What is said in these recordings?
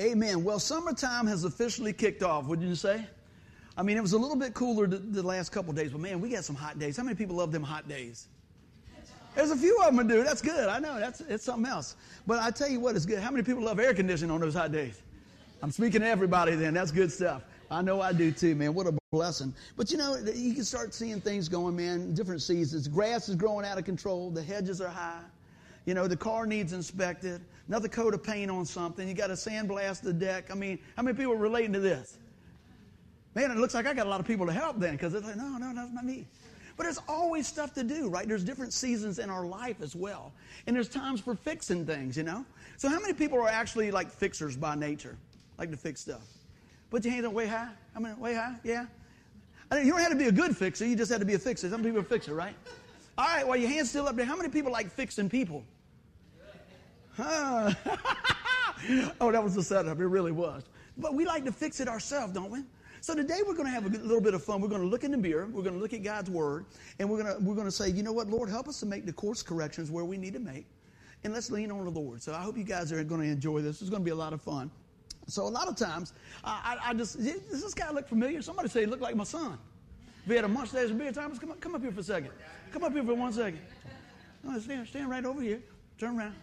Amen. Well, summertime has officially kicked off, wouldn't you say? I mean, it was a little bit cooler the, the last couple days, but man, we got some hot days. How many people love them hot days? There's a few of them, dude. That's good. I know. That's it's something else. But I tell you what, it's good. How many people love air conditioning on those hot days? I'm speaking to everybody then. That's good stuff. I know I do too, man. What a blessing. But you know, you can start seeing things going, man, different seasons. Grass is growing out of control. The hedges are high. You know, the car needs inspected. Another coat of paint on something. You got to sandblast the deck. I mean, how many people are relating to this? Man, it looks like I got a lot of people to help then because it's like, no, no, that's not me. But there's always stuff to do, right? There's different seasons in our life as well. And there's times for fixing things, you know? So how many people are actually like fixers by nature? Like to fix stuff? Put your hands up way high. I mean, way high, yeah? I mean, you don't have to be a good fixer, you just have to be a fixer. Some people are fixer, right? All right, well, your hand's still up there. How many people like fixing people? Oh, that was the setup. It really was. But we like to fix it ourselves, don't we? So today we're going to have a little bit of fun. We're going to look in the mirror. We're going to look at God's word, and we're going to we're going to say, you know what, Lord, help us to make the course corrections where we need to make, and let's lean on the Lord. So I hope you guys are going to enjoy this. It's going to be a lot of fun. So a lot of times, I, I just does this guy look familiar? Somebody say he looked like my son. If had a mustache and beard, Thomas, come up, come up here for a second. Come up here for one second. No, stand, stand right over here. Turn around.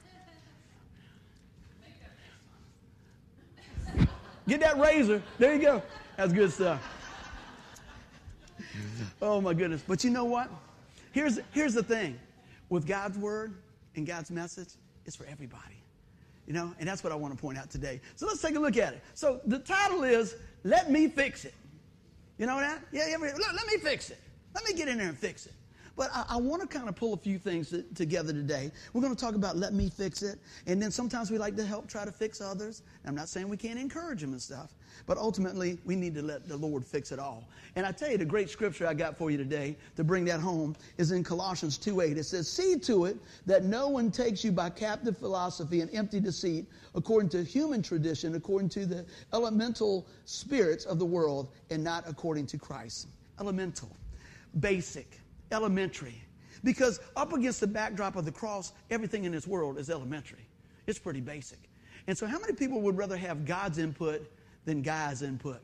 Get that razor. There you go. That's good stuff. Oh my goodness. But you know what? Here's, here's the thing. With God's word and God's message, it's for everybody. You know, and that's what I want to point out today. So let's take a look at it. So the title is Let Me Fix It. You know that? Yeah, yeah let, let me fix it. Let me get in there and fix it. But I, I want to kind of pull a few things to, together today. We're going to talk about let me fix it. And then sometimes we like to help try to fix others. I'm not saying we can't encourage them and stuff. But ultimately, we need to let the Lord fix it all. And I tell you, the great scripture I got for you today to bring that home is in Colossians 2.8. It says, See to it that no one takes you by captive philosophy and empty deceit, according to human tradition, according to the elemental spirits of the world, and not according to Christ. Elemental, basic, elementary. Because up against the backdrop of the cross, everything in this world is elementary. It's pretty basic. And so, how many people would rather have God's input than Guy's input?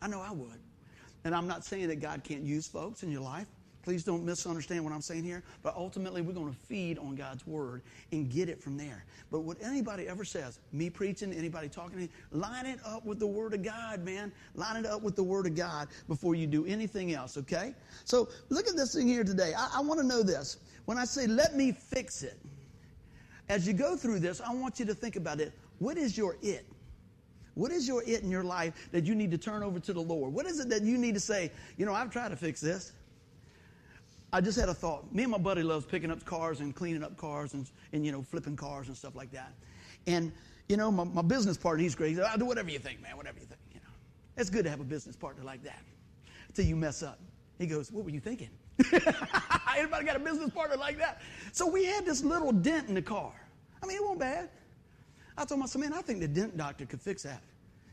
I know I would. And I'm not saying that God can't use folks in your life. Please don't misunderstand what I'm saying here. But ultimately, we're going to feed on God's word and get it from there. But what anybody ever says, me preaching, anybody talking, line it up with the word of God, man. Line it up with the word of God before you do anything else, okay? So look at this thing here today. I, I want to know this. When I say, let me fix it, as you go through this, I want you to think about it. What is your it? What is your it in your life that you need to turn over to the Lord? What is it that you need to say, you know, I've tried to fix this. I just had a thought. Me and my buddy loves picking up cars and cleaning up cars and, and you know, flipping cars and stuff like that. And, you know, my, my business partner, he's great. He said, I'll do whatever you think, man, whatever you think, you know. It's good to have a business partner like that until you mess up. He goes, what were you thinking? Anybody got a business partner like that? So we had this little dent in the car. I mean, it wasn't bad. I told myself, man, I think the dent doctor could fix that.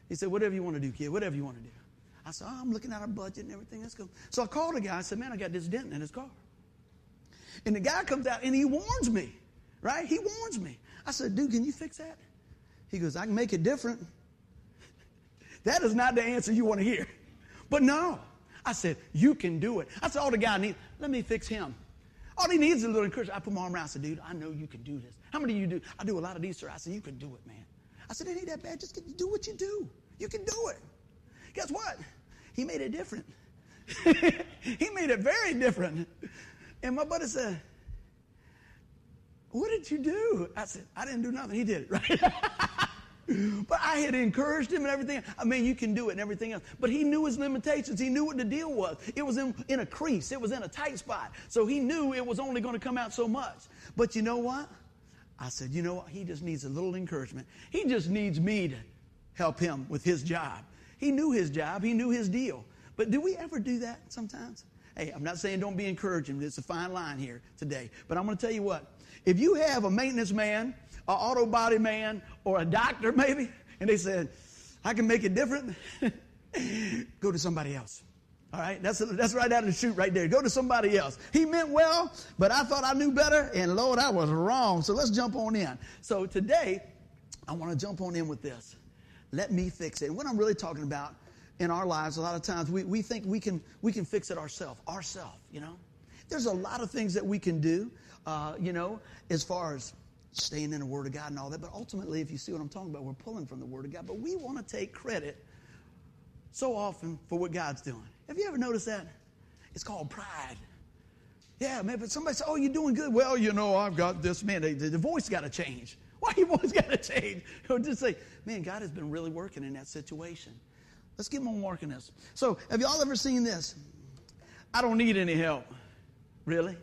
He said, whatever you want to do, kid, whatever you want to do. I said, oh, I'm looking at our budget and everything. Let's go. So I called a guy. I said, man, I got this dent in his car. And the guy comes out and he warns me, right? He warns me. I said, dude, can you fix that? He goes, I can make it different. that is not the answer you want to hear. But no. I said, you can do it. I said, all the guy needs, let me fix him. All he needs is a little encouragement. I put my arm around. I said, dude, I know you can do this. How many of you do? I do a lot of these, sir. I said, you can do it, man. I said, it ain't that bad. Just do what you do. You can do it. Guess what? He made it different. he made it very different. And my buddy said, What did you do? I said, I didn't do nothing. He did it, right? but I had encouraged him and everything. I mean, you can do it and everything else. But he knew his limitations. He knew what the deal was. It was in, in a crease, it was in a tight spot. So he knew it was only going to come out so much. But you know what? I said, You know what? He just needs a little encouragement. He just needs me to help him with his job. He knew his job, he knew his deal. But do we ever do that sometimes? Hey, I'm not saying don't be encouraging. It's a fine line here today. But I'm going to tell you what. If you have a maintenance man, an auto body man, or a doctor maybe, and they said, I can make it different, go to somebody else. All right, that's, that's right out of the chute right there. Go to somebody else. He meant well, but I thought I knew better, and Lord, I was wrong. So let's jump on in. So today, I want to jump on in with this. Let me fix it. And what I'm really talking about in our lives, a lot of times we, we think we can, we can fix it ourselves, ourselves, you know? There's a lot of things that we can do, uh, you know, as far as staying in the Word of God and all that. But ultimately, if you see what I'm talking about, we're pulling from the Word of God. But we want to take credit so often for what God's doing. Have you ever noticed that? It's called pride. Yeah, man, but somebody says, Oh, you're doing good. Well, you know, I've got this. Man, the, the voice got to change. Why your voice got to change? Or just say, Man, God has been really working in that situation. Let's get more work in this. So, have y'all ever seen this? I don't need any help. Really?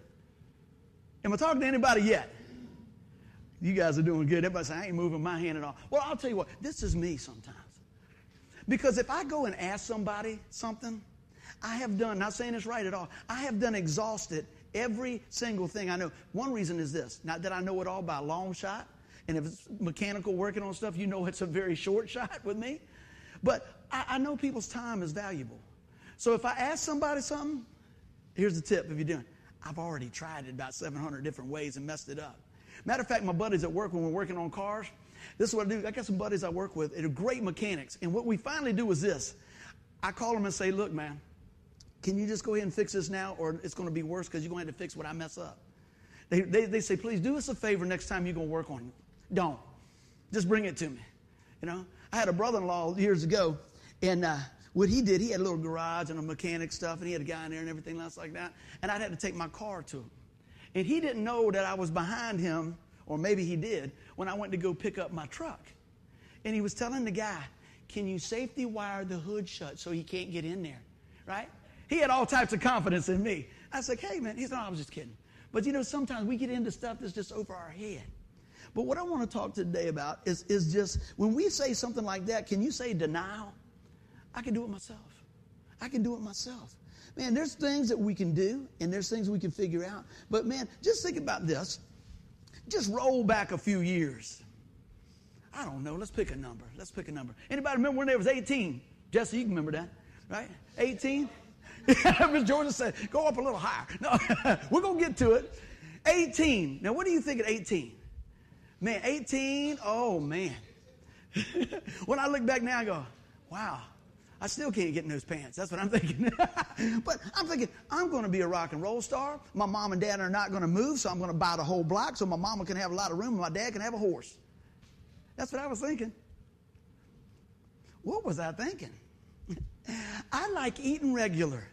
Am I talking to anybody yet? You guys are doing good. Everybody say, I ain't moving my hand at all. Well, I'll tell you what, this is me sometimes. Because if I go and ask somebody something, I have done, not saying it's right at all, I have done exhausted every single thing I know. One reason is this not that I know it all by a long shot, and if it's mechanical working on stuff, you know it's a very short shot with me. But I, I know people's time is valuable. So if I ask somebody something, here's the tip if you're doing I've already tried it about 700 different ways and messed it up. Matter of fact, my buddies at work, when we're working on cars, this is what I do. I got some buddies I work with, they're great mechanics. And what we finally do is this I call them and say, Look, man, can you just go ahead and fix this now, or it's going to be worse because you're going to have to fix what I mess up? They, they, they say, Please do us a favor next time you're going to work on it. Don't. Just bring it to me. You know, I had a brother in law years ago, and uh, what he did, he had a little garage and a mechanic stuff, and he had a guy in there and everything else like that. And I'd had to take my car to him. And he didn't know that I was behind him, or maybe he did, when I went to go pick up my truck. And he was telling the guy, Can you safety wire the hood shut so he can't get in there? Right? He had all types of confidence in me. I was like, Hey, man, he's not, I was just kidding. But you know, sometimes we get into stuff that's just over our head. But what I want to talk today about is, is just when we say something like that, can you say denial? I can do it myself. I can do it myself. Man, there's things that we can do and there's things we can figure out. But man, just think about this. Just roll back a few years. I don't know. Let's pick a number. Let's pick a number. Anybody remember when there was 18? Jesse, you can remember that, right? 18? Miss Jordan said, go up a little higher. No, we're going to get to it. 18. Now, what do you think at 18? Man, 18, oh man. when I look back now, I go, wow, I still can't get in those pants. That's what I'm thinking. but I'm thinking, I'm going to be a rock and roll star. My mom and dad are not going to move, so I'm going to buy the whole block so my mama can have a lot of room and my dad can have a horse. That's what I was thinking. What was I thinking? I like eating regular.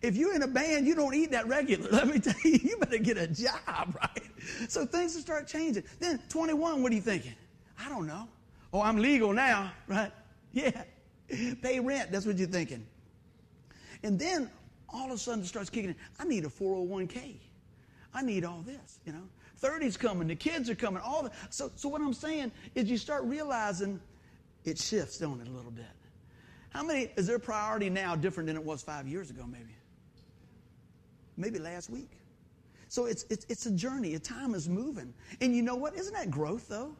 If you're in a band, you don't eat that regular. Let me tell you, you better get a job, right? So things will start changing. Then 21, what are you thinking? I don't know. Oh, I'm legal now, right? Yeah. Pay rent. That's what you're thinking. And then all of a sudden it starts kicking in. I need a 401k. I need all this, you know. 30's coming, the kids are coming, all the so so what I'm saying is you start realizing it shifts, don't it, a little bit. How many is their priority now different than it was five years ago, maybe? Maybe last week. So it's it's it's a journey. A time is moving. And you know what? Isn't that growth though?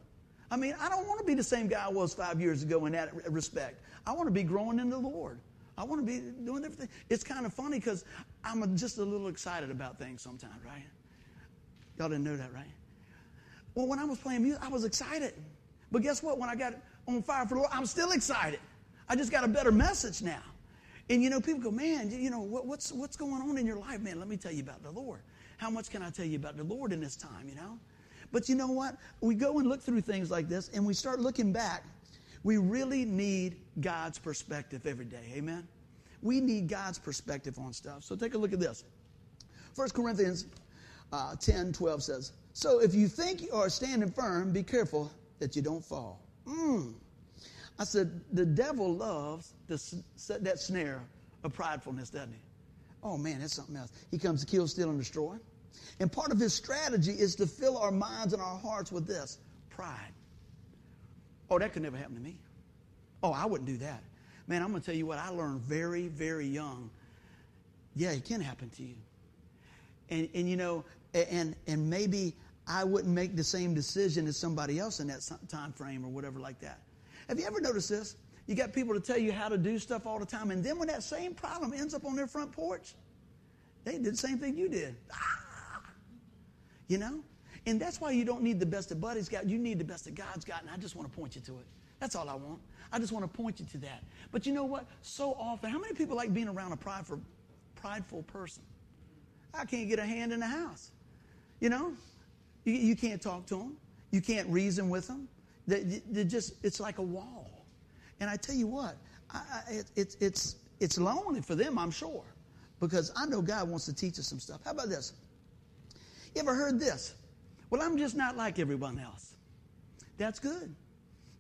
I mean, I don't want to be the same guy I was five years ago in that respect. I want to be growing in the Lord. I want to be doing everything. It's kind of funny because I'm just a little excited about things sometimes, right? Y'all didn't know that, right? Well, when I was playing music, I was excited. But guess what? When I got on fire for the Lord, I'm still excited. I just got a better message now. And you know, people go, man, you know, what, what's, what's going on in your life? Man, let me tell you about the Lord. How much can I tell you about the Lord in this time, you know? But you know what? We go and look through things like this and we start looking back. We really need God's perspective every day. Amen? We need God's perspective on stuff. So take a look at this. 1 Corinthians uh, 10 12 says, So if you think you are standing firm, be careful that you don't fall. Mm. I said, The devil loves that snare of pridefulness, doesn't he? Oh man, that's something else. He comes to kill, steal, and destroy. And part of his strategy is to fill our minds and our hearts with this pride. Oh, that could never happen to me. Oh, I wouldn't do that. Man, I'm going to tell you what, I learned very, very young. Yeah, it can happen to you. And, and you know, and, and maybe I wouldn't make the same decision as somebody else in that time frame or whatever like that. Have you ever noticed this? You got people to tell you how to do stuff all the time, and then when that same problem ends up on their front porch, they did the same thing you did. Ah! You know? And that's why you don't need the best that Buddy's got. You need the best that God's got, and I just want to point you to it. That's all I want. I just want to point you to that. But you know what? So often, how many people like being around a prideful, prideful person? I can't get a hand in the house. You know, you, you can't talk to them. You can't reason with them. They, they just, it's like a wall. And I tell you what, I, I, it, it's, it's, it's lonely for them, I'm sure, because I know God wants to teach us some stuff. How about this? You ever heard this? Well, I'm just not like everyone else. That's good.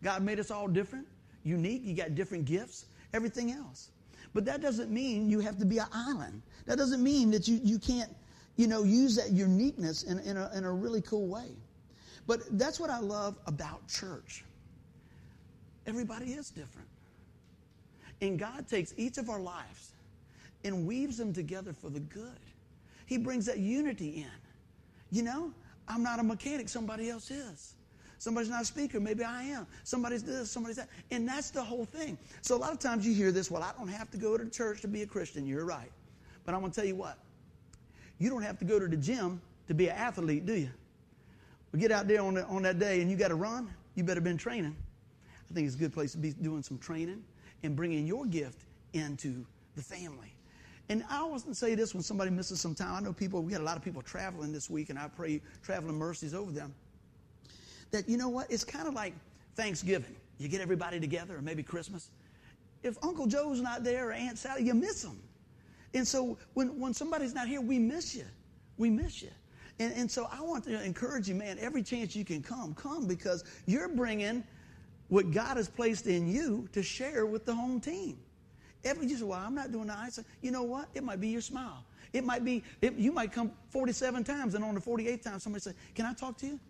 God made us all different, unique. You got different gifts, everything else. But that doesn't mean you have to be an island. That doesn't mean that you, you can't, you know, use that uniqueness in, in, a, in a really cool way. But that's what I love about church. Everybody is different. And God takes each of our lives and weaves them together for the good. He brings that unity in. You know, I'm not a mechanic, somebody else is. Somebody's not a speaker, maybe I am. Somebody's this, somebody's that. And that's the whole thing. So a lot of times you hear this, well, I don't have to go to church to be a Christian. You're right. But I'm going to tell you what. You don't have to go to the gym to be an athlete, do you? We get out there on, the, on that day and you got to run, you better been training. I think it's a good place to be doing some training and bringing your gift into the family. And I always say this when somebody misses some time. I know people, we had a lot of people traveling this week, and I pray traveling mercies over them. That, you know what? It's kind of like Thanksgiving. You get everybody together, or maybe Christmas. If Uncle Joe's not there or Aunt Sally, you miss them. And so when, when somebody's not here, we miss you. We miss you. And, and so I want to encourage you, man, every chance you can come, come because you're bringing what God has placed in you to share with the home team. Every say, well, I'm not doing the ice. You know what? It might be your smile. It might be, it, you might come 47 times, and on the 48th time, somebody say, Can I talk to you?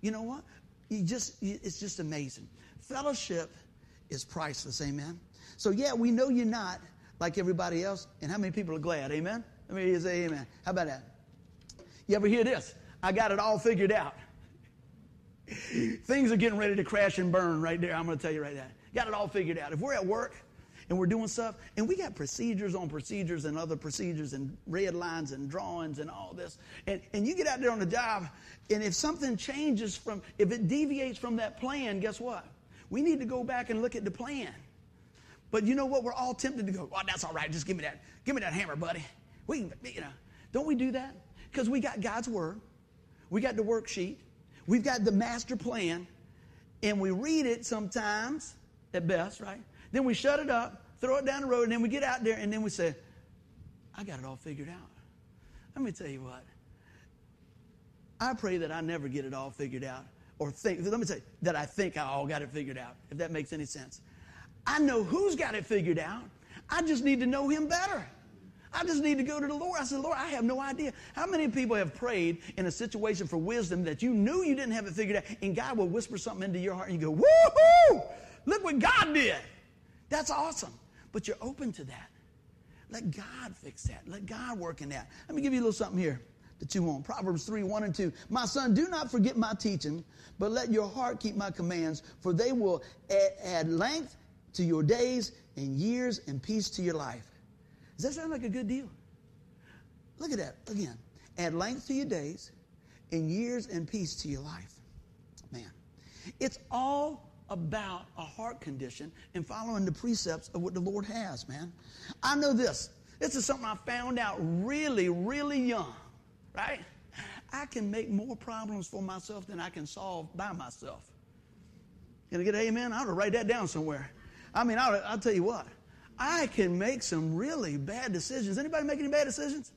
You know what? You just, it's just amazing. Fellowship is priceless, amen? So, yeah, we know you're not like everybody else, and how many people are glad, amen? Let me say amen. How about that? You ever hear this? I got it all figured out. Things are getting ready to crash and burn right there. I'm going to tell you right now. Got it all figured out. If we're at work and we're doing stuff, and we got procedures on procedures and other procedures and red lines and drawings and all this, and, and you get out there on the job, and if something changes from, if it deviates from that plan, guess what? We need to go back and look at the plan. But you know what? We're all tempted to go, oh, that's all right. Just give me that, give me that hammer, buddy. We you know, don't we do that? Because we got God's word, we got the worksheet, we've got the master plan, and we read it sometimes at best, right? Then we shut it up, throw it down the road, and then we get out there and then we say, I got it all figured out. Let me tell you what. I pray that I never get it all figured out or think, let me say that I think I all got it figured out, if that makes any sense. I know who's got it figured out. I just need to know him better. I just need to go to the Lord. I said, Lord, I have no idea. How many people have prayed in a situation for wisdom that you knew you didn't have it figured out, and God will whisper something into your heart, and you go, woohoo! Look what God did. That's awesome. But you're open to that. Let God fix that. Let God work in that. Let me give you a little something here that you want. Proverbs 3 1 and 2. My son, do not forget my teaching, but let your heart keep my commands, for they will add, length to your days and years and peace to your life. Does that sound like a good deal? Look at that again. Add length to your days and years and peace to your life. Man, it's all about a heart condition and following the precepts of what the Lord has, man. I know this. This is something I found out really, really young, right? I can make more problems for myself than I can solve by myself. I get an amen? I ought to write that down somewhere. I mean, I'll, I'll tell you what. I can make some really bad decisions. Anybody make any bad decisions?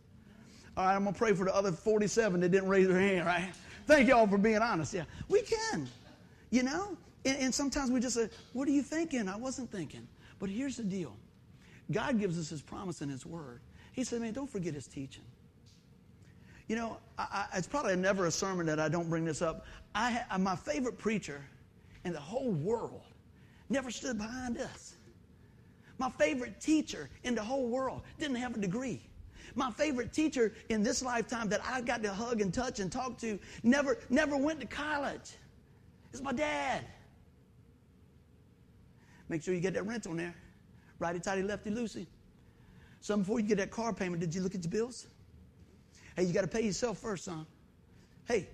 All right, I'm to pray for the other 47 that didn't raise their hand, right? Thank y'all for being honest. Yeah, we can. You know? And, and sometimes we just say, What are you thinking? I wasn't thinking. But here's the deal God gives us His promise in His Word. He said, Man, don't forget His teaching. You know, I, I, it's probably never a sermon that I don't bring this up. I, uh, my favorite preacher in the whole world never stood behind us. My favorite teacher in the whole world didn't have a degree. My favorite teacher in this lifetime that I got to hug and touch and talk to never, never went to college. It's my dad. Make sure you get that rent on there. Righty tighty, lefty loosey. So before you get that car payment, did you look at your bills? Hey, you got to pay yourself first, son. Hey,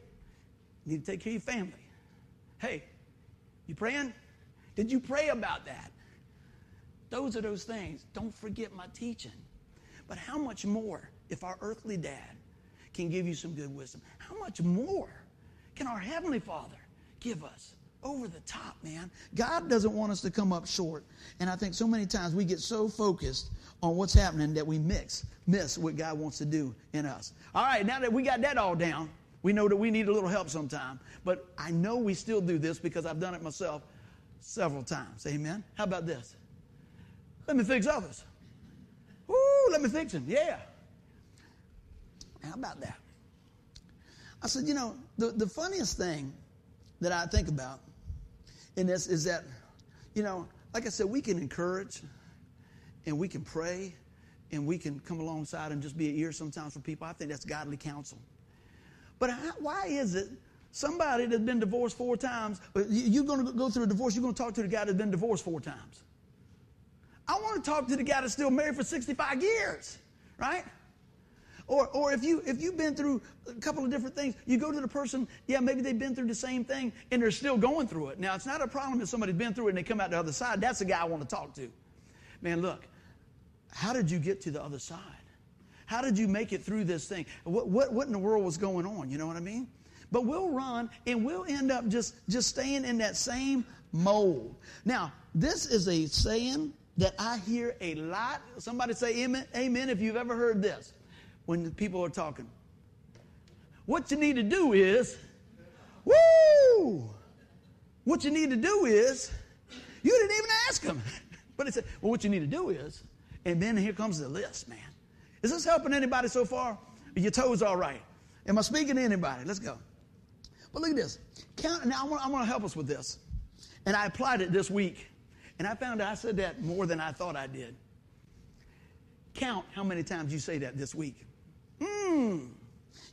you need to take care of your family. Hey, you praying? Did you pray about that? Those are those things. Don't forget my teaching. But how much more if our earthly dad can give you some good wisdom? How much more can our Heavenly Father give us? Over the top, man. God doesn't want us to come up short. And I think so many times we get so focused on what's happening that we mix, miss what God wants to do in us. All right, now that we got that all down, we know that we need a little help sometime. But I know we still do this because I've done it myself several times. Amen. How about this? Let me fix others. Ooh, let me fix them. Yeah. How about that? I said, you know, the, the funniest thing that I think about in this is that, you know, like I said, we can encourage and we can pray and we can come alongside and just be an ear sometimes for people. I think that's godly counsel. But how, why is it somebody that's been divorced four times, uh, you're going to go through a divorce, you're going to talk to the guy that's been divorced four times? I want to talk to the guy that's still married for 65 years, right? Or, or if, you, if you've been through a couple of different things, you go to the person, yeah, maybe they've been through the same thing and they're still going through it. Now, it's not a problem if somebody's been through it and they come out the other side. That's the guy I want to talk to. Man, look, how did you get to the other side? How did you make it through this thing? What, what, what in the world was going on? You know what I mean? But we'll run and we'll end up just, just staying in that same mold. Now, this is a saying that I hear a lot. Somebody say amen, amen if you've ever heard this when the people are talking. What you need to do is, woo! What you need to do is, you didn't even ask them. But he said, well, what you need to do is, and then here comes the list, man. Is this helping anybody so far? Are your toes all right? Am I speaking to anybody? Let's go. But look at this. Count, now, I want, I want to help us with this. And I applied it this week. And I found out I said that more than I thought I did. Count how many times you say that this week. Hmm.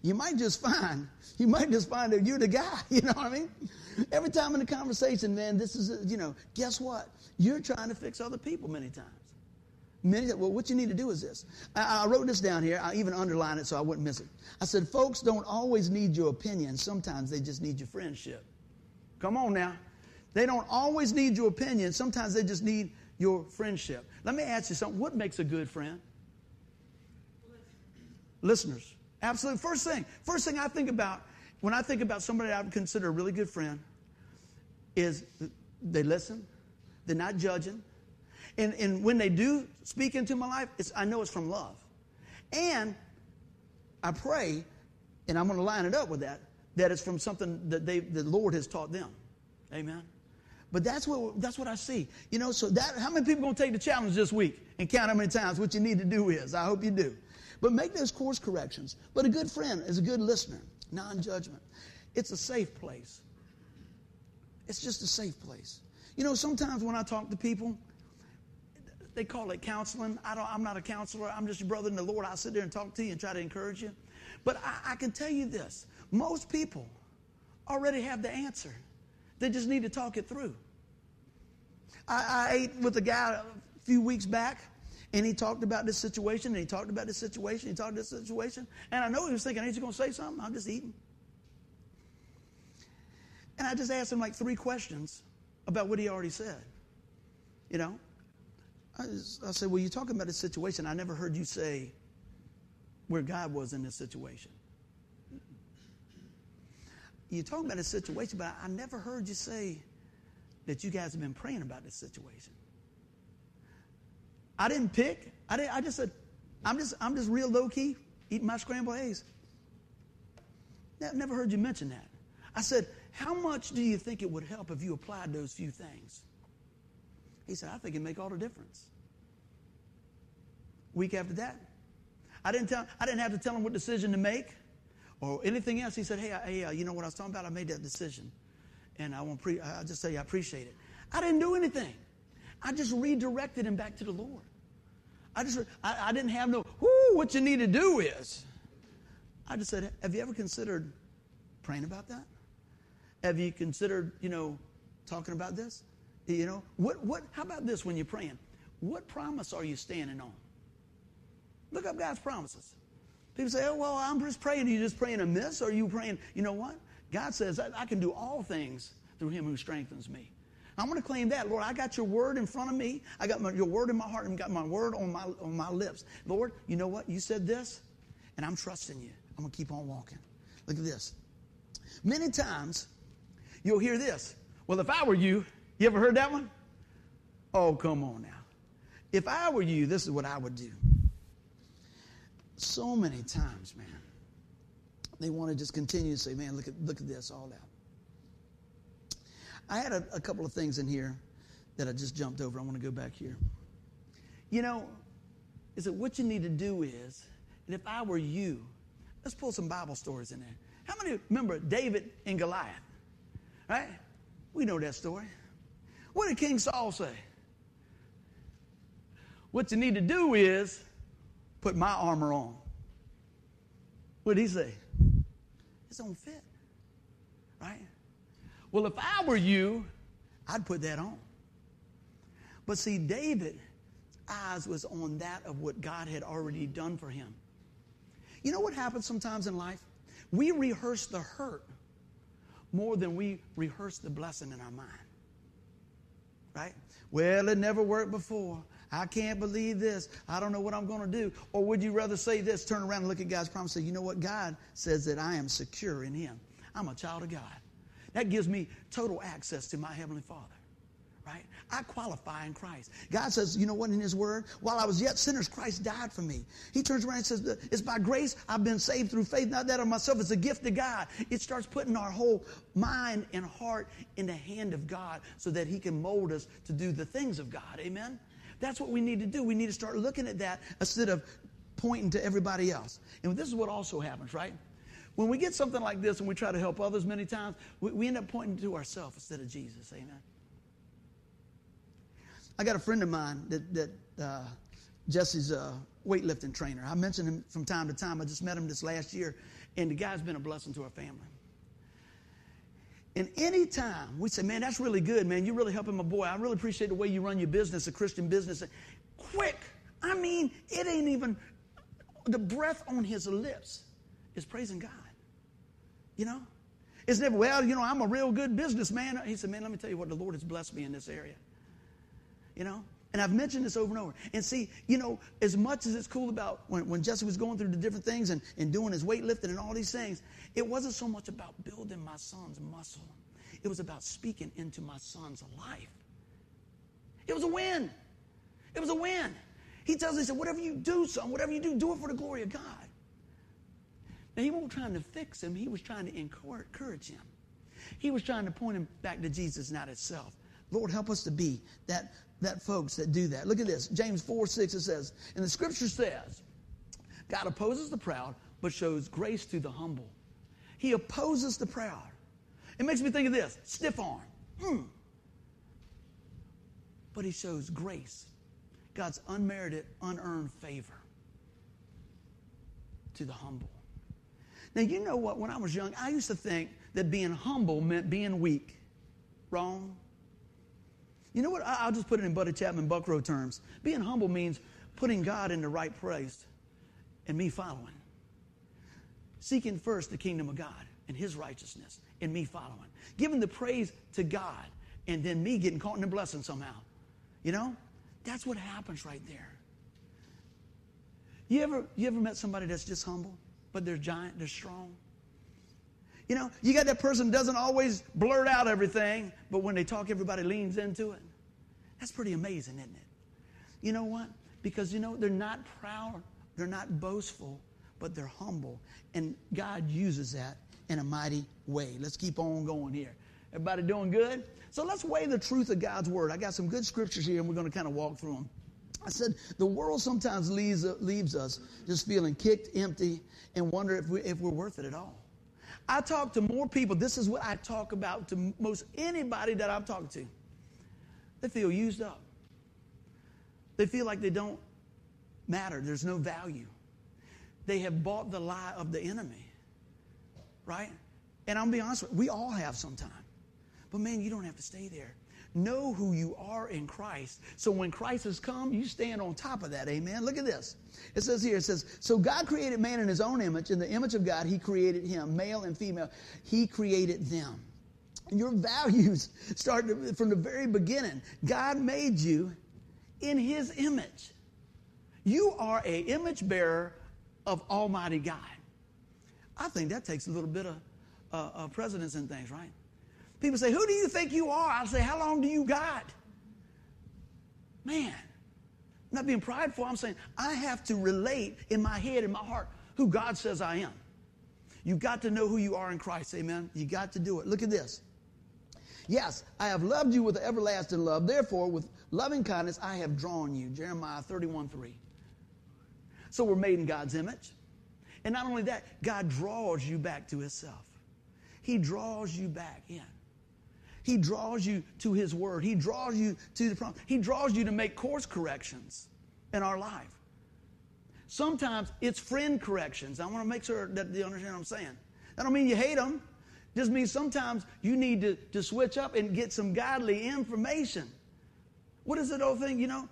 You might just find, you might just find that you're the guy. You know what I mean? Every time in the conversation, man, this is, you know, guess what? You're trying to fix other people many times. Many, well, what you need to do is this. I, I wrote this down here. I even underlined it so I wouldn't miss it. I said, folks don't always need your opinion. Sometimes they just need your friendship. Come on now. They don't always need your opinion. Sometimes they just need your friendship. Let me ask you something. What makes a good friend? Listeners. Absolutely. First thing, first thing I think about when I think about somebody I would consider a really good friend is they listen, they're not judging. And, and when they do speak into my life, I know it's from love. And I pray, and I'm going to line it up with that, that it's from something that they, the Lord has taught them. Amen. But that's what that's what I see. You know, so that how many people going to take the challenge this week and count how many times what you need to do is? I hope you do. But make those course corrections. But a good friend is a good listener, non judgment. It's a safe place. It's just a safe place. You know, sometimes when I talk to people, they call it counseling. I don't, I'm not a counselor. I'm just your brother in the Lord. I'll sit there and talk to you and try to encourage you. But I, I can tell you this most people already have the answer, they just need to talk it through. I, I ate with a guy a few weeks back and he talked about this situation, and he talked about this situation, he talked about this situation. And I know he was thinking, ain't you going to say something? I'm just eating. And I just asked him like three questions about what he already said. You know? I, just, I said, well, you're talking about this situation. I never heard you say where God was in this situation. You're talking about this situation, but I never heard you say that you guys have been praying about this situation. I didn't pick. I, didn't, I just said, I'm just, I'm just real low key eating my scrambled eggs. Never heard you mention that. I said, How much do you think it would help if you applied those few things? He said, I think it'd make all the difference. Week after that, I didn't, tell, I didn't have to tell him what decision to make or anything else. He said, Hey, hey uh, you know what I was talking about? I made that decision. And I want pre- I just say I appreciate it. I didn't do anything. I just redirected him back to the Lord. I just, I, I didn't have no, whoo, what you need to do is. I just said, have you ever considered praying about that? Have you considered, you know, talking about this? You know, what, what, how about this when you're praying? What promise are you standing on? Look up God's promises. People say, oh, well, I'm just praying. Are you just praying amiss? Or are you praying, you know what? God says, I, I can do all things through him who strengthens me. I'm going to claim that. Lord, I got your word in front of me. I got my, your word in my heart and got my word on my, on my lips. Lord, you know what? You said this, and I'm trusting you. I'm going to keep on walking. Look at this. Many times, you'll hear this. Well, if I were you, you ever heard that one? Oh, come on now. If I were you, this is what I would do. So many times, man, they want to just continue to say, man, look at, look at this, all that. I had a, a couple of things in here that I just jumped over. I want to go back here. You know, is that what you need to do is, and if I were you, let's pull some Bible stories in there. How many remember David and Goliath? Right? We know that story. What did King Saul say? What you need to do is put my armor on. What did he say? It don't fit. Well, if I were you, I'd put that on. But see, David's eyes was on that of what God had already done for him. You know what happens sometimes in life? We rehearse the hurt more than we rehearse the blessing in our mind. Right? Well, it never worked before. I can't believe this. I don't know what I'm going to do. Or would you rather say this, turn around and look at God's promise and say, you know what? God says that I am secure in Him. I'm a child of God. That gives me total access to my Heavenly Father. Right? I qualify in Christ. God says, you know what, in His Word? While I was yet sinners, Christ died for me. He turns around and says, It's by grace I've been saved through faith, not that of myself. It's a gift of God. It starts putting our whole mind and heart in the hand of God so that He can mold us to do the things of God. Amen? That's what we need to do. We need to start looking at that instead of pointing to everybody else. And this is what also happens, right? When we get something like this and we try to help others many times, we, we end up pointing to ourselves instead of Jesus. Amen. I got a friend of mine that, that uh, Jesse's a weightlifting trainer. I mention him from time to time. I just met him this last year, and the guy's been a blessing to our family. And any time we say, man, that's really good, man. You're really helping my boy. I really appreciate the way you run your business, a Christian business. Quick. I mean, it ain't even the breath on his lips is praising God. You know? It's never, well, you know, I'm a real good businessman. He said, man, let me tell you what, the Lord has blessed me in this area. You know? And I've mentioned this over and over. And see, you know, as much as it's cool about when, when Jesse was going through the different things and, and doing his weightlifting and all these things, it wasn't so much about building my son's muscle. It was about speaking into my son's life. It was a win. It was a win. He tells me, he said, whatever you do, son, whatever you do, do it for the glory of God. Now, he wasn't trying to fix him, he was trying to encourage him. He was trying to point him back to Jesus, not itself. Lord, help us to be that, that folks that do that. Look at this. James 4 6, it says, and the scripture says, God opposes the proud, but shows grace to the humble. He opposes the proud. It makes me think of this stiff arm. Mm. But he shows grace, God's unmerited, unearned favor to the humble. Now, you know what? When I was young, I used to think that being humble meant being weak. Wrong. You know what? I'll just put it in Buddy Chapman Buckrow terms. Being humble means putting God in the right place and me following. Seeking first the kingdom of God and his righteousness and me following. Giving the praise to God and then me getting caught in the blessing somehow. You know? That's what happens right there. You ever, you ever met somebody that's just humble? But they're giant, they're strong. You know, you got that person doesn't always blurt out everything, but when they talk, everybody leans into it. That's pretty amazing, isn't it? You know what? Because, you know, they're not proud, they're not boastful, but they're humble. And God uses that in a mighty way. Let's keep on going here. Everybody doing good? So let's weigh the truth of God's word. I got some good scriptures here, and we're going to kind of walk through them. I said, the world sometimes leaves, leaves us just feeling kicked empty and wonder if, we, if we're worth it at all. I talk to more people. This is what I talk about to most anybody that I'm talking to. They feel used up. They feel like they don't matter. There's no value. They have bought the lie of the enemy. Right? And I'm be honest with you, we all have sometime. But man, you don't have to stay there know who you are in Christ. So when Christ has come, you stand on top of that. Amen. Look at this. It says here, it says, So God created man in his own image. In the image of God, he created him, male and female. He created them. And your values start from the very beginning. God made you in his image. You are a image bearer of Almighty God. I think that takes a little bit of uh, uh, precedence in things, right? People say, Who do you think you are? I'll say, How long do you got? Man, I'm not being prideful. I'm saying I have to relate in my head, in my heart, who God says I am. You've got to know who you are in Christ, amen? You got to do it. Look at this. Yes, I have loved you with everlasting love. Therefore, with loving kindness, I have drawn you. Jeremiah 31 3. So we're made in God's image. And not only that, God draws you back to Himself. He draws you back in. He draws you to His Word. He draws you to the promise. He draws you to make course corrections in our life. Sometimes it's friend corrections. I want to make sure that you understand what I'm saying. That don't mean you hate them. Just means sometimes you need to, to switch up and get some godly information. What is it old thing, you know?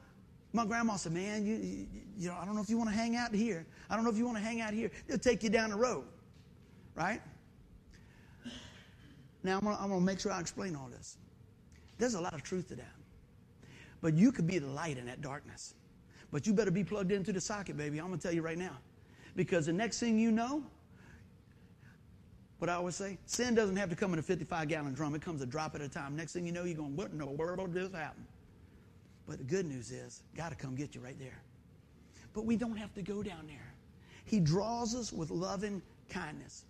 My grandma said, Man, you, you, you know, I don't know if you want to hang out here. I don't know if you want to hang out here. They'll take you down the road, right? Now, I'm going to make sure I explain all this. There's a lot of truth to that. But you could be the light in that darkness. But you better be plugged into the socket, baby. I'm going to tell you right now. Because the next thing you know, what I always say, sin doesn't have to come in a 55 gallon drum. It comes a drop at a time. Next thing you know, you're going, what in the world just happened? But the good news is, God will come get you right there. But we don't have to go down there. He draws us with loving kindness.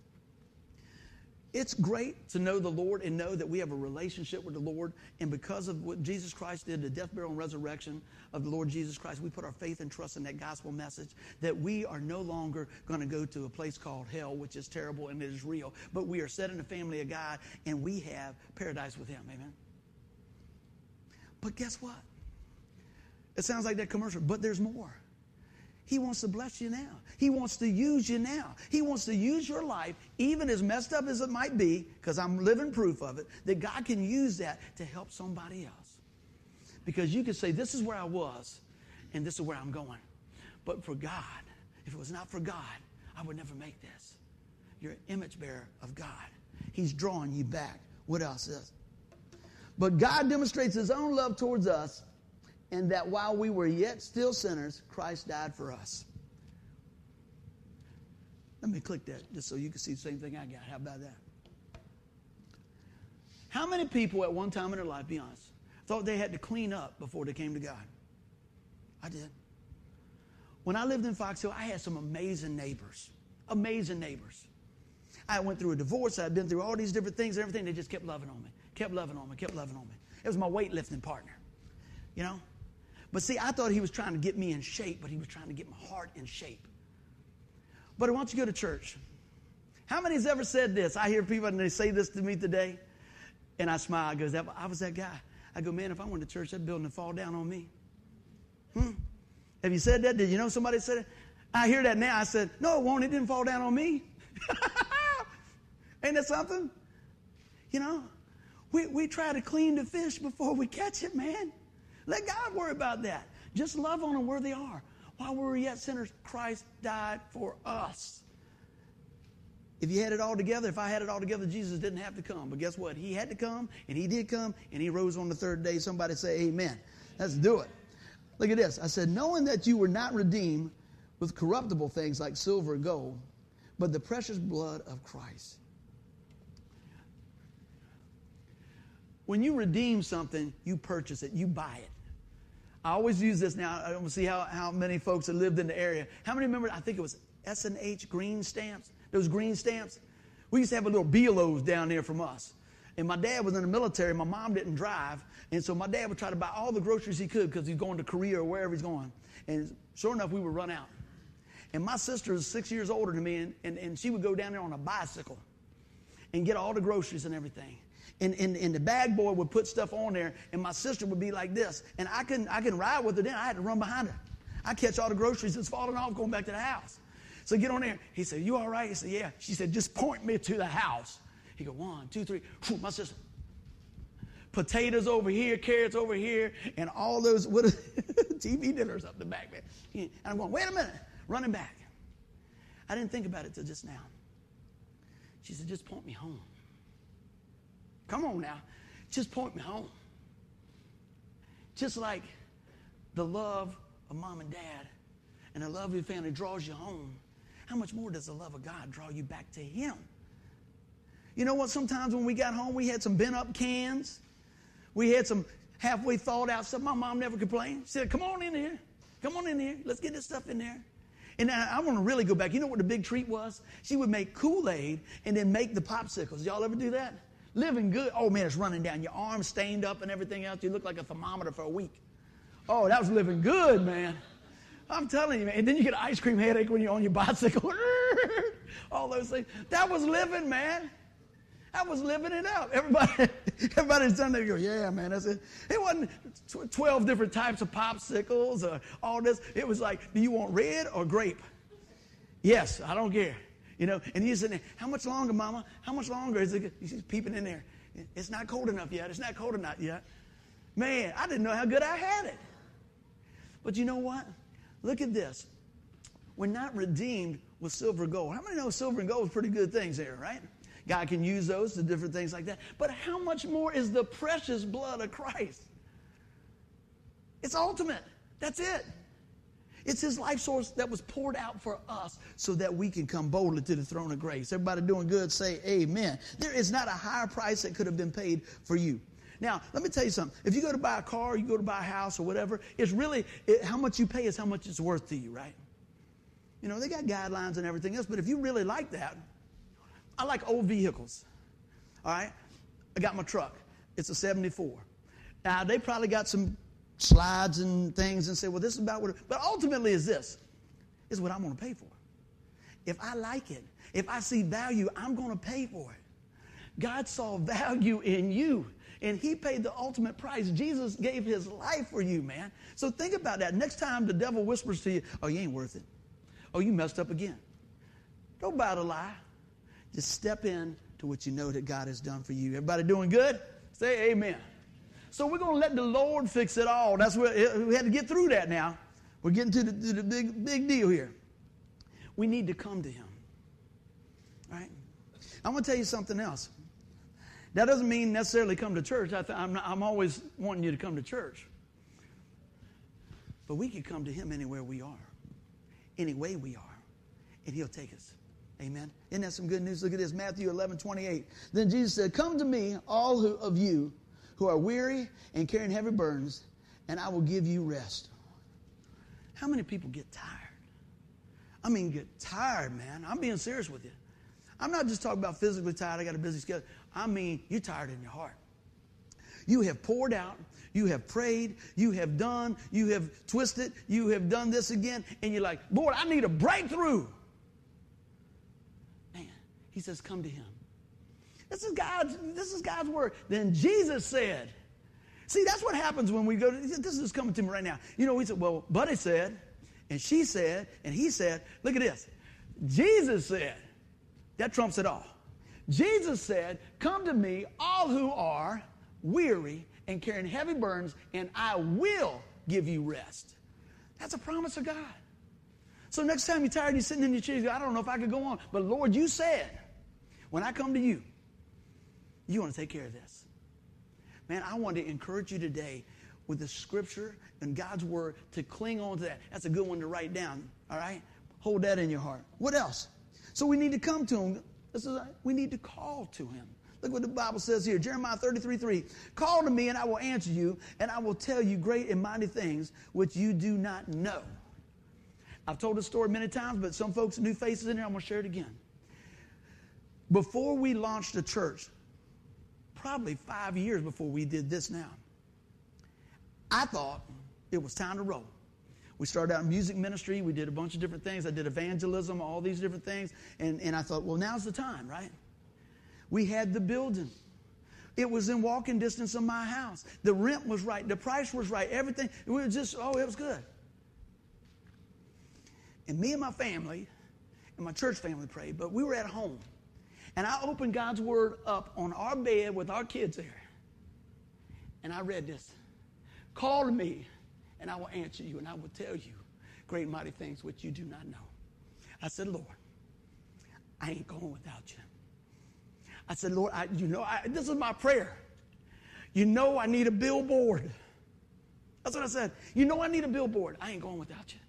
It's great to know the Lord and know that we have a relationship with the Lord. And because of what Jesus Christ did, the death, burial, and resurrection of the Lord Jesus Christ, we put our faith and trust in that gospel message that we are no longer going to go to a place called hell, which is terrible and it is real. But we are set in the family of God and we have paradise with Him. Amen. But guess what? It sounds like that commercial, but there's more. He wants to bless you now. He wants to use you now. He wants to use your life, even as messed up as it might be, because I'm living proof of it, that God can use that to help somebody else. Because you can say, This is where I was, and this is where I'm going. But for God, if it was not for God, I would never make this. You're an image bearer of God. He's drawing you back. What else is? But God demonstrates His own love towards us and that while we were yet still sinners, Christ died for us. Let me click that just so you can see the same thing I got. How about that? How many people at one time in their life, be honest, thought they had to clean up before they came to God? I did. When I lived in Fox Hill, I had some amazing neighbors. Amazing neighbors. I went through a divorce. I'd been through all these different things and everything. They just kept loving on me, kept loving on me, kept loving on me. It was my weightlifting partner, you know? But see, I thought he was trying to get me in shape, but he was trying to get my heart in shape. But I want you to go to church. How many has ever said this? I hear people and they say this to me today, and I smile. I go, I was that guy. I go, man, if I went to church, that building would fall down on me. Hmm? Have you said that? Did you know somebody said it? I hear that now. I said, no, it won't. It didn't fall down on me. Ain't that something? You know, we, we try to clean the fish before we catch it, man. Let God worry about that. Just love on them where they are. While we were yet sinners, Christ died for us. If you had it all together, if I had it all together, Jesus didn't have to come. But guess what? He had to come, and he did come, and he rose on the third day. Somebody say amen. Let's do it. Look at this. I said, knowing that you were not redeemed with corruptible things like silver and gold, but the precious blood of Christ. When you redeem something, you purchase it, you buy it. I always use this now. I don't see how, how many folks have lived in the area. How many remember? I think it was S and H green stamps. Those green stamps. We used to have a little Bi-Lo's down there from us. And my dad was in the military. My mom didn't drive. And so my dad would try to buy all the groceries he could because he's going to Korea or wherever he's going. And sure enough, we would run out. And my sister is six years older than me, and, and, and she would go down there on a bicycle and get all the groceries and everything and, and, and the bag boy would put stuff on there, and my sister would be like this. And I couldn't, I couldn't ride with her then. I had to run behind her. I catch all the groceries that's falling off going back to the house. So get on there. He said, You all right? He said, Yeah. She said, Just point me to the house. He go, One, two, three. Whew, my sister. Potatoes over here, carrots over here, and all those what TV dinners up the back there. And I'm going, Wait a minute. Running back. I didn't think about it till just now. She said, Just point me home. Come on now. Just point me home. Just like the love of mom and dad and the love of your family draws you home, how much more does the love of God draw you back to Him? You know what? Sometimes when we got home, we had some bent up cans. We had some halfway thawed out stuff. My mom never complained. She said, Come on in here. Come on in here. Let's get this stuff in there. And I, I want to really go back. You know what the big treat was? She would make Kool Aid and then make the popsicles. Y'all ever do that? Living good. Oh man, it's running down. Your arms stained up and everything else. You look like a thermometer for a week. Oh, that was living good, man. I'm telling you, man. And then you get an ice cream headache when you're on your bicycle. All those things. That was living, man. I was living it out. Everybody, everybody's done that. go, yeah, man, that's it. It wasn't 12 different types of popsicles or all this. It was like, do you want red or grape? Yes, I don't care. You know, and he's saying, how much longer, mama? How much longer is it? He's peeping in there. It's not cold enough yet. It's not cold enough yet. Man, I didn't know how good I had it. But you know what? Look at this. We're not redeemed with silver and gold. How many know silver and gold is pretty good things there, right? God can use those to different things like that. But how much more is the precious blood of Christ? It's ultimate. That's it. It's his life source that was poured out for us so that we can come boldly to the throne of grace. Everybody doing good, say amen. There is not a higher price that could have been paid for you. Now, let me tell you something. If you go to buy a car, you go to buy a house or whatever, it's really it, how much you pay is how much it's worth to you, right? You know, they got guidelines and everything else, but if you really like that, I like old vehicles. All right? I got my truck. It's a 74. Now, they probably got some slides and things and say, well, this is about what, it, but ultimately is this, is what I'm going to pay for. If I like it, if I see value, I'm going to pay for it. God saw value in you and he paid the ultimate price. Jesus gave his life for you, man. So think about that. Next time the devil whispers to you, oh, you ain't worth it. Oh, you messed up again. Don't buy the lie. Just step in to what you know that God has done for you. Everybody doing good? Say amen. So we're going to let the Lord fix it all. That's what eh, we had to get through that now. We're getting to the, to the big, big deal here. We need to come to Him. All right? I'm going to tell you something else. That doesn't mean necessarily come to church. I am I'm always wanting you to come to church. But we can come to Him anywhere we are, any way we are, and He'll take us. Amen. Isn't that some good news? Look at this Matthew 11 28. Then Jesus said, Come to me, all who, of you who are weary and carrying heavy burdens, and I will give you rest. How many people get tired? I mean, get tired, man. I'm being serious with you. I'm not just talking about physically tired, I got a busy schedule. I mean, you're tired in your heart. You have poured out, you have prayed, you have done, you have twisted, you have done this again, and you're like, Lord, I need a breakthrough. Man, he says, come to him. This is God's, this is God's word. Then Jesus said, See, that's what happens when we go to this is coming to me right now. You know, we said, Well, Buddy said, and she said, and he said, look at this. Jesus said, that trumps it all. Jesus said, Come to me, all who are weary and carrying heavy burdens, and I will give you rest. That's a promise of God. So next time you're tired and you're sitting in your chair, you go, I don't know if I could go on. But Lord, you said, when I come to you, you want to take care of this. Man, I want to encourage you today with the scripture and God's word to cling on to that. That's a good one to write down, all right? Hold that in your heart. What else? So we need to come to him this is, we need to call to him. Look what the Bible says here Jeremiah 33 3. Call to me, and I will answer you, and I will tell you great and mighty things which you do not know. I've told this story many times, but some folks, new faces in here, I'm going to share it again. Before we launched the church, probably five years before we did this now, I thought it was time to roll. We started out in music ministry. We did a bunch of different things. I did evangelism, all these different things. And, and I thought, well, now's the time, right? We had the building. It was in walking distance of my house. The rent was right. The price was right. Everything. We were just, oh, it was good. And me and my family and my church family prayed, but we were at home. And I opened God's word up on our bed with our kids there. And I read this Call to me and I will answer you, and I will tell you great mighty things which you do not know. I said, Lord, I ain't going without you. I said, Lord, I, you know, I, this is my prayer. You know, I need a billboard. That's what I said. You know, I need a billboard. I ain't going without you.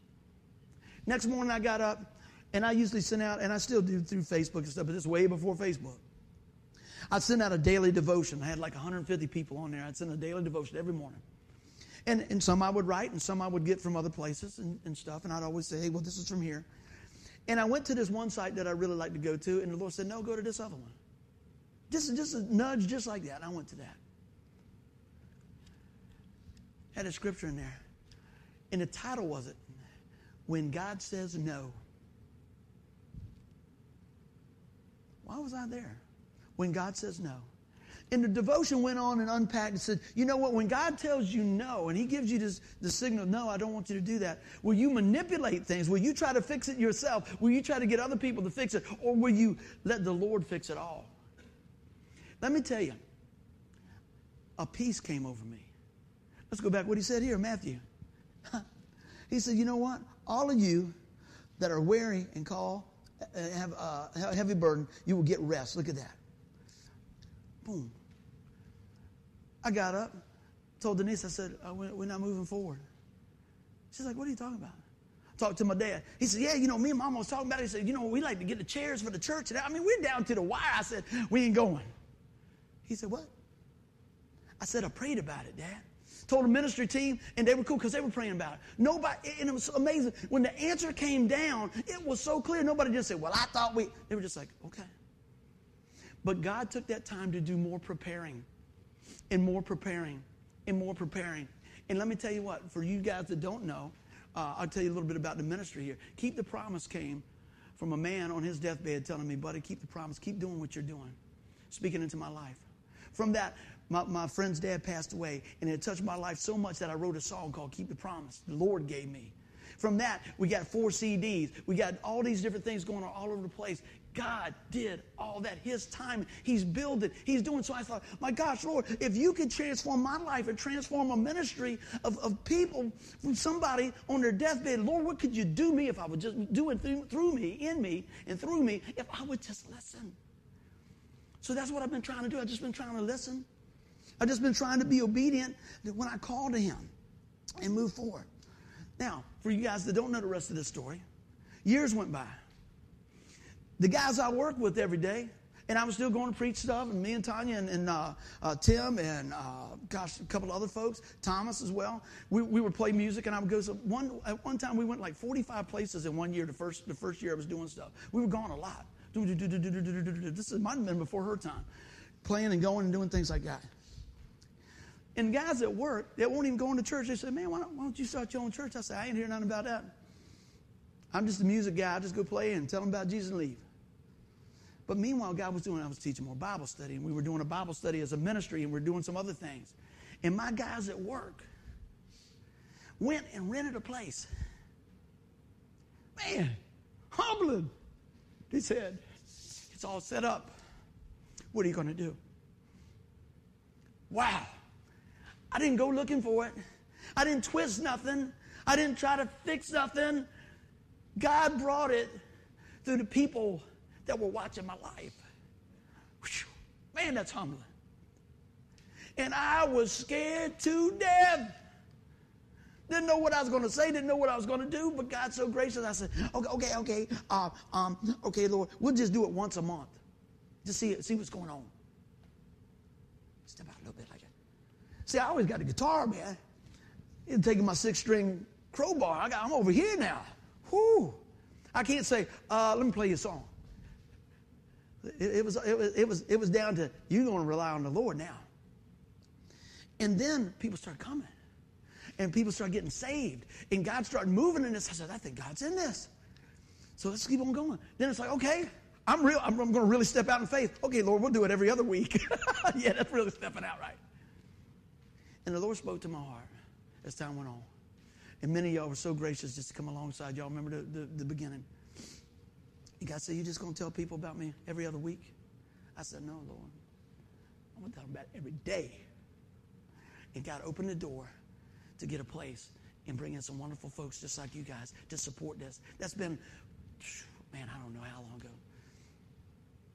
Next morning, I got up, and I usually send out, and I still do through Facebook and stuff, but this way before Facebook. I'd send out a daily devotion. I had like 150 people on there. I'd send a daily devotion every morning. And, and some I would write, and some I would get from other places and, and stuff. And I'd always say, hey, well, this is from here. And I went to this one site that I really like to go to, and the Lord said, no, go to this other one. Just, just a nudge, just like that. And I went to that. Had a scripture in there. And the title was it, When God Says No. Why was I there? When God says no. And the devotion went on and unpacked and said, you know what, when God tells you no, and He gives you this, the signal, no, I don't want you to do that, will you manipulate things? Will you try to fix it yourself? Will you try to get other people to fix it? Or will you let the Lord fix it all? Let me tell you, a peace came over me. Let's go back what he said here, Matthew. he said, You know what? All of you that are weary and call, Uh, have uh, a heavy burden, you will get rest. Look at that. Boom. I got up, told Denise, I said, oh, We're not moving forward. She's like, What are you talking about? talked to my dad. He said, Yeah, you know, me and mom was talking about it. He said, You know, we like to get the chairs for the church. I mean, we're down to the wire. I said, We ain't going. He said, What? I said, I prayed about it, Dad. Told the ministry team, and they were cool because they were praying about it. Nobody, and it was amazing. When the answer came down, it was so clear. Nobody just said, Well, I thought we. They were just like, Okay. But God took that time to do more preparing, and more preparing, and more preparing. And let me tell you what, for you guys that don't know, uh, I'll tell you a little bit about the ministry here. Keep the Promise came from a man on his deathbed telling me, buddy, keep the promise, keep doing what you're doing, speaking into my life. From that, my, my friend's dad passed away, and it touched my life so much that I wrote a song called Keep the Promise. The Lord gave me. From that, we got four CDs. We got all these different things going on all over the place. God did all that. His time, He's building, He's doing. So I thought, my gosh, Lord, if you could transform my life and transform a ministry of, of people from somebody on their deathbed, Lord, what could you do me if I would just do it through, through me, in me, and through me, if I would just listen? So that's what I've been trying to do. I've just been trying to listen. I've just been trying to be obedient when I call to Him and move forward. Now, for you guys that don't know the rest of this story, years went by. The guys I work with every day, and I was still going to preach stuff, and me and Tanya and, and uh, uh, Tim and uh, gosh, a couple other folks, Thomas as well. We, we would play music, and I would go. So one at one time we went like 45 places in one year. The first the first year I was doing stuff, we were gone a lot. This might have been before her time, playing and going and doing things like that. And guys at work that won't even go into church, they say, Man, why don't, why don't you start your own church? I say, I ain't hear nothing about that. I'm just a music guy. I just go play and tell them about Jesus and leave. But meanwhile, God was doing, I was teaching more Bible study, and we were doing a Bible study as a ministry, and we are doing some other things. And my guys at work went and rented a place. Man, humbling. He said, It's all set up. What are you going to do? Wow. I didn't go looking for it. I didn't twist nothing. I didn't try to fix nothing. God brought it through the people that were watching my life. Whew. Man, that's humbling. And I was scared to death. Didn't know what I was going to say, didn't know what I was going to do, but God's so gracious. I said, okay, okay, okay, uh, um, okay, Lord, we'll just do it once a month. Just see, see what's going on. Step out a little bit like that. See, I always got a guitar, man. He's taking my six string crowbar. I got, I'm over here now. Whoo. I can't say, uh, let me play you a song. It, it, was, it, was, it, was, it was down to, you're going to rely on the Lord now. And then people started coming and people started getting saved. And God started moving in this. I said, I think God's in this. So let's keep on going. Then it's like, okay, I'm real. I'm, I'm going to really step out in faith. Okay, Lord, we'll do it every other week. yeah, that's really stepping out right. And the Lord spoke to my heart as time went on. And many of y'all were so gracious just to come alongside. Y'all remember the, the, the beginning. And God said, You just going to tell people about me every other week? I said, No, Lord. I'm going to tell them about every day. And God opened the door to get a place and bring in some wonderful folks just like you guys to support this. That's been, man, I don't know how long ago.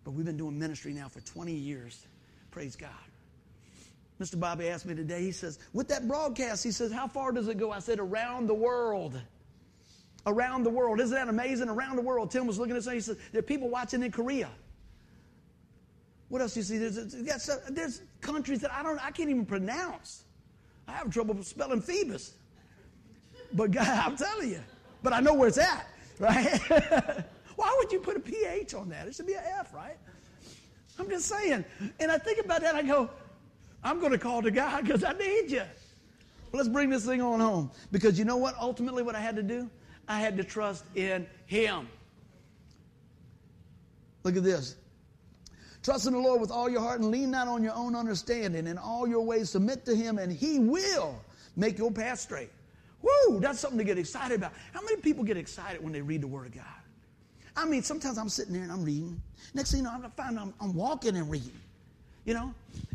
But we've been doing ministry now for 20 years. Praise God. Mr. Bobby asked me today, he says, with that broadcast, he says, how far does it go? I said, around the world. Around the world. Isn't that amazing? Around the world. Tim was looking at something, he said, there are people watching in Korea. What else do you see? There's, there's countries that I don't, I can't even pronounce. I have trouble spelling Phoebus. But God, I'm telling you. But I know where it's at, right? Why would you put a PH on that? It should be an F, right? I'm just saying. And I think about that, I go, I'm going to call to God because I need you. Let's bring this thing on home. Because you know what? Ultimately, what I had to do? I had to trust in Him. Look at this. Trust in the Lord with all your heart and lean not on your own understanding. In all your ways, submit to Him, and He will make your path straight. Woo, that's something to get excited about. How many people get excited when they read the Word of God? I mean, sometimes I'm sitting there and I'm reading. Next thing you know, I find I'm, I'm walking and reading. You know?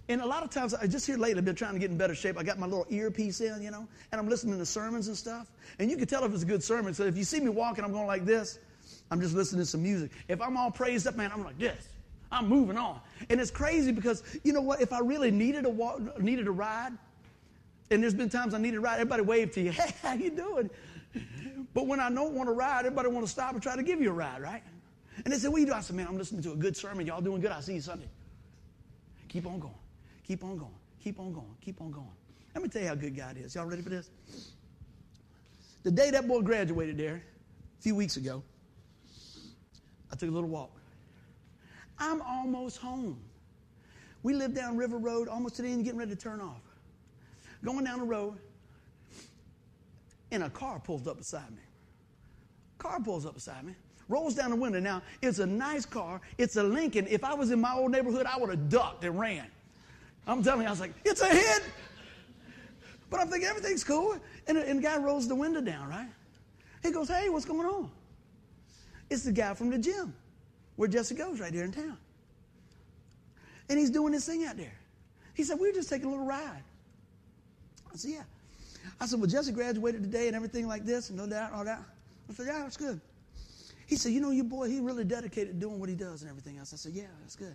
And a lot of times, I just here lately, I've been trying to get in better shape. I got my little earpiece in, you know, and I'm listening to sermons and stuff. And you can tell if it's a good sermon. So if you see me walking, I'm going like this. I'm just listening to some music. If I'm all praised up, man, I'm like this. I'm moving on. And it's crazy because, you know what, if I really needed a, walk, needed a ride, and there's been times I needed a ride, everybody wave to you, hey, how you doing? But when I don't want to ride, everybody want to stop and try to give you a ride, right? And they said, what you doing? I said, man, I'm listening to a good sermon. Y'all doing good. I'll see you Sunday. Keep on going. Keep on going. Keep on going. Keep on going. Let me tell you how good God is. Y'all ready for this? The day that boy graduated there, a few weeks ago, I took a little walk. I'm almost home. We live down River Road, almost to the end, getting ready to turn off. Going down the road, and a car pulls up beside me. Car pulls up beside me, rolls down the window. Now, it's a nice car. It's a Lincoln. If I was in my old neighborhood, I would have ducked and ran. I'm telling you, I was like, it's a hit. But I'm thinking everything's cool. And, and the guy rolls the window down, right? He goes, hey, what's going on? It's the guy from the gym where Jesse goes right here in town. And he's doing this thing out there. He said, we are just taking a little ride. I said, yeah. I said, well, Jesse graduated today and everything like this, and no doubt, all that. I said, yeah, that's good. He said, you know, your boy, he really dedicated doing what he does and everything else. I said, yeah, that's good.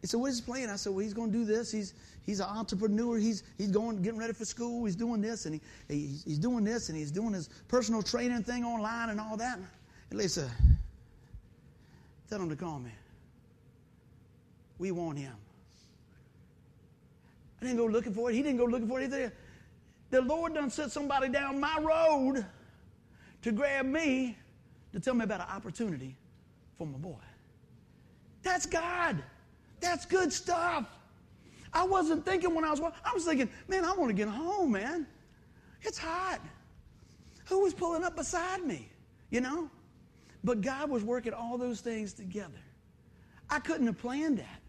He said, what is he playing? I said, well, he's going to do this. He's, he's an entrepreneur. He's, he's going, getting ready for school. He's doing this, and he, he's, he's doing this, and he's doing his personal training thing online and all that. And Lisa, tell him to call me. We want him. I didn't go looking for it. He didn't go looking for it either. The Lord done set somebody down my road to grab me to tell me about an opportunity for my boy. That's God. That's good stuff. I wasn't thinking when I was I was thinking, man, I want to get home, man. It's hot. Who was pulling up beside me? You know? But God was working all those things together. I couldn't have planned that.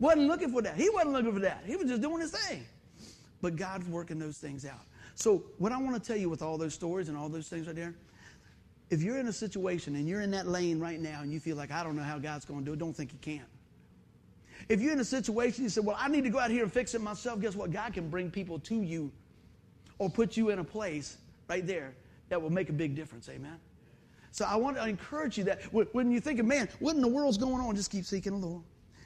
Wasn't looking for that. He wasn't looking for that. He was just doing his thing. But God's working those things out. So, what I want to tell you with all those stories and all those things right there, if you're in a situation and you're in that lane right now and you feel like, I don't know how God's going to do it, don't think He can't. If you're in a situation you say, Well, I need to go out here and fix it myself, guess what? God can bring people to you or put you in a place right there that will make a big difference. Amen. So I want to encourage you that when you think of, man, what in the world's going on? Just keep seeking the Lord.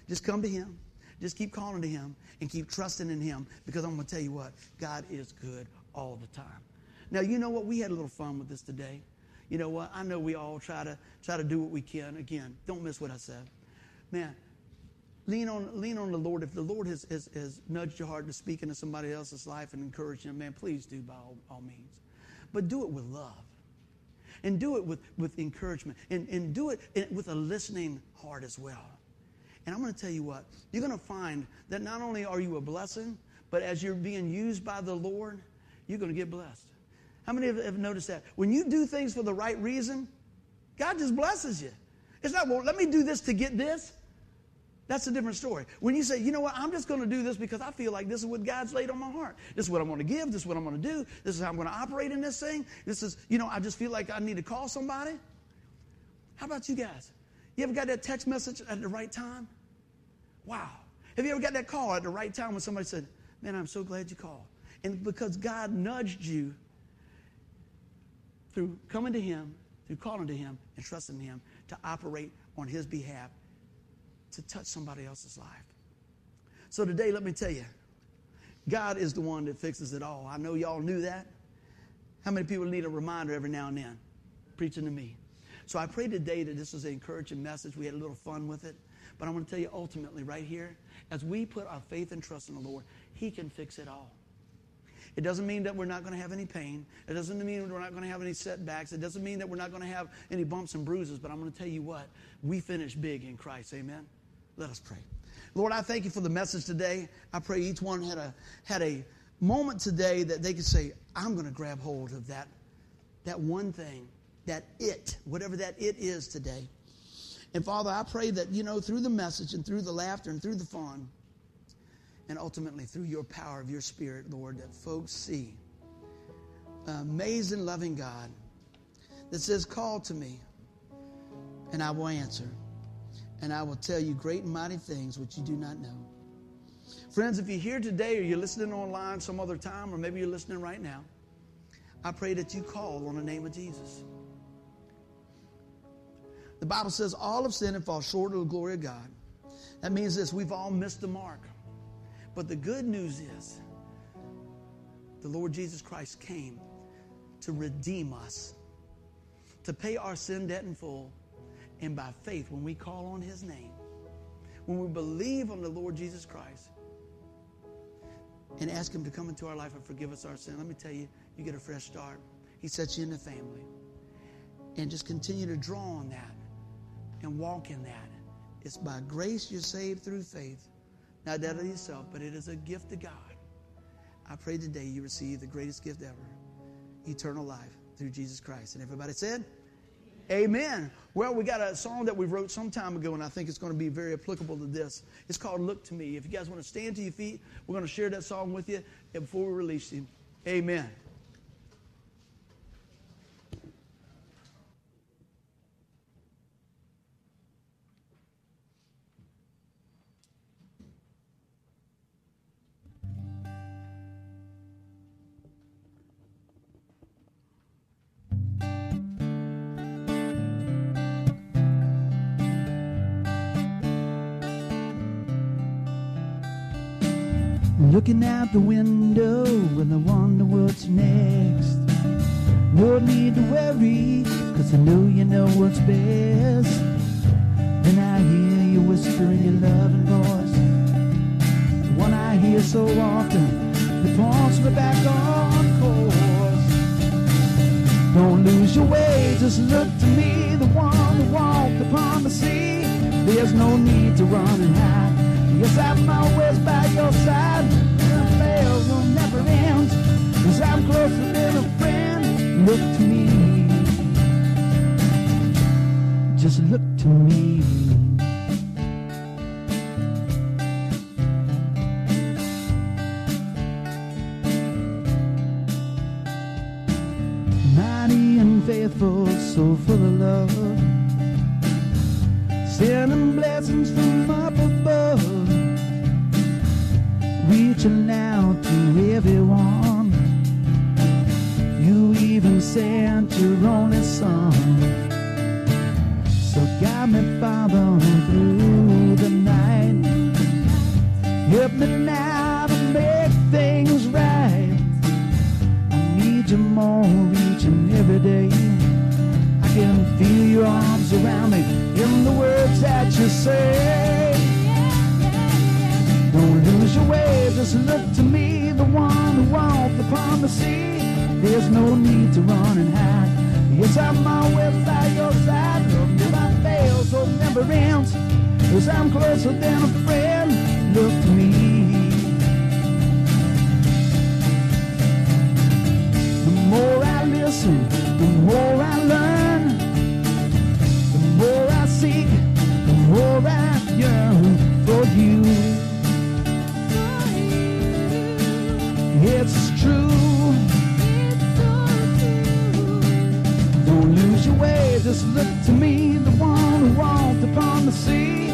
Just come to Him. Just keep calling to Him and keep trusting in Him because I'm going to tell you what, God is good all the time. Now, you know what? We had a little fun with this today. You know what? I know we all try to try to do what we can. Again, don't miss what I said. Man, lean on lean on the Lord. If the Lord has, has, has nudged your heart to speak into somebody else's life and encourage them, man, please do by all, all means. But do it with love. And do it with, with encouragement. And, and do it with a listening heart as well. And I'm going to tell you what, you're going to find that not only are you a blessing, but as you're being used by the Lord, you're going to get blessed. How many have noticed that? When you do things for the right reason, God just blesses you. It's not, well, let me do this to get this. That's a different story. When you say, you know what, I'm just going to do this because I feel like this is what God's laid on my heart. This is what I'm going to give. This is what I'm going to do. This is how I'm going to operate in this thing. This is, you know, I just feel like I need to call somebody. How about you guys? You ever got that text message at the right time? Wow. Have you ever got that call at the right time when somebody said, Man, I'm so glad you called? And because God nudged you through coming to Him, through calling to Him and trusting Him to operate on His behalf to touch somebody else's life. So today, let me tell you, God is the one that fixes it all. I know y'all knew that. How many people need a reminder every now and then? Preaching to me. So I pray today that this was an encouraging message. We had a little fun with it. But I want to tell you ultimately, right here, as we put our faith and trust in the Lord, He can fix it all. It doesn't mean that we're not going to have any pain. It doesn't mean we're not going to have any setbacks. It doesn't mean that we're not going to have any bumps and bruises. But I'm going to tell you what, we finish big in Christ. Amen. Let us pray. Lord, I thank you for the message today. I pray each one had a had a moment today that they could say, I'm going to grab hold of that, that one thing, that it, whatever that it is today. And Father, I pray that, you know, through the message and through the laughter and through the fun, and ultimately through your power of your spirit, Lord, that folks see amazing, loving God that says, Call to me, and I will answer, and I will tell you great and mighty things which you do not know. Friends, if you're here today or you're listening online some other time, or maybe you're listening right now, I pray that you call on the name of Jesus. The Bible says all of sin and fall short of the glory of God. That means this we've all missed the mark. But the good news is the Lord Jesus Christ came to redeem us, to pay our sin debt in full. And by faith, when we call on His name, when we believe on the Lord Jesus Christ, and ask Him to come into our life and forgive us our sin, let me tell you, you get a fresh start. He sets you in the family. And just continue to draw on that and walk in that. It's by grace you're saved through faith, not that of yourself, but it is a gift of God. I pray today you receive the greatest gift ever eternal life through Jesus Christ. And everybody said, Amen. Well, we got a song that we wrote some time ago, and I think it's going to be very applicable to this. It's called Look to Me. If you guys want to stand to your feet, we're going to share that song with you before we release you. Amen. Looking out the window and I wonder what's next. No need to worry, cause I know you know what's best. Then I hear you whispering your loving voice. The one I hear so often, that points me back on course. Don't lose your way, just look to me, the one who walked upon the sea. There's no need to run and hide. Yes, I'm always by your side. End. Cause I'm closer than a friend. Look to me. Just look to me. Mighty and faithful, so full of love. Yes, I'm closer than a friend. Look to me. The more I listen, the more I learn. The more I seek, the more I yearn for you. It's true. Don't lose your way, just look to me, the one who walked upon the sea.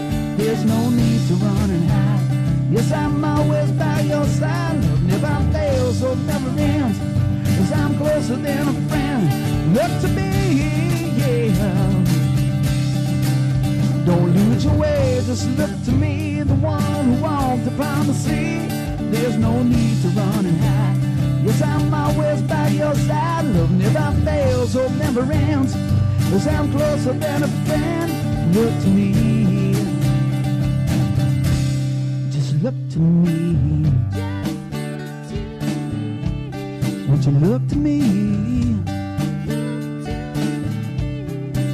There's no need to run and hide. Yes, I'm always by your side. Love never fails, hope never ends. Cause I'm closer than a friend. Look to me, yeah. Don't lose your way, just look to me, the one who walked upon the sea. There's no need to run and hide. Yes, I'm always by your side. Love never fails, hope never ends. Cause I'm closer than a friend. Look to me. To me. Won't you look to me?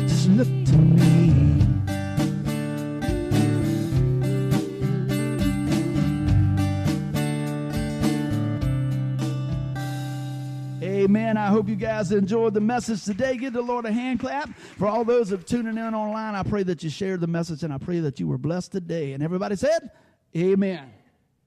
Just look to me. Amen. I hope you guys enjoyed the message today. Give the Lord a hand clap. For all those of tuning in online, I pray that you shared the message and I pray that you were blessed today. And everybody said, Amen.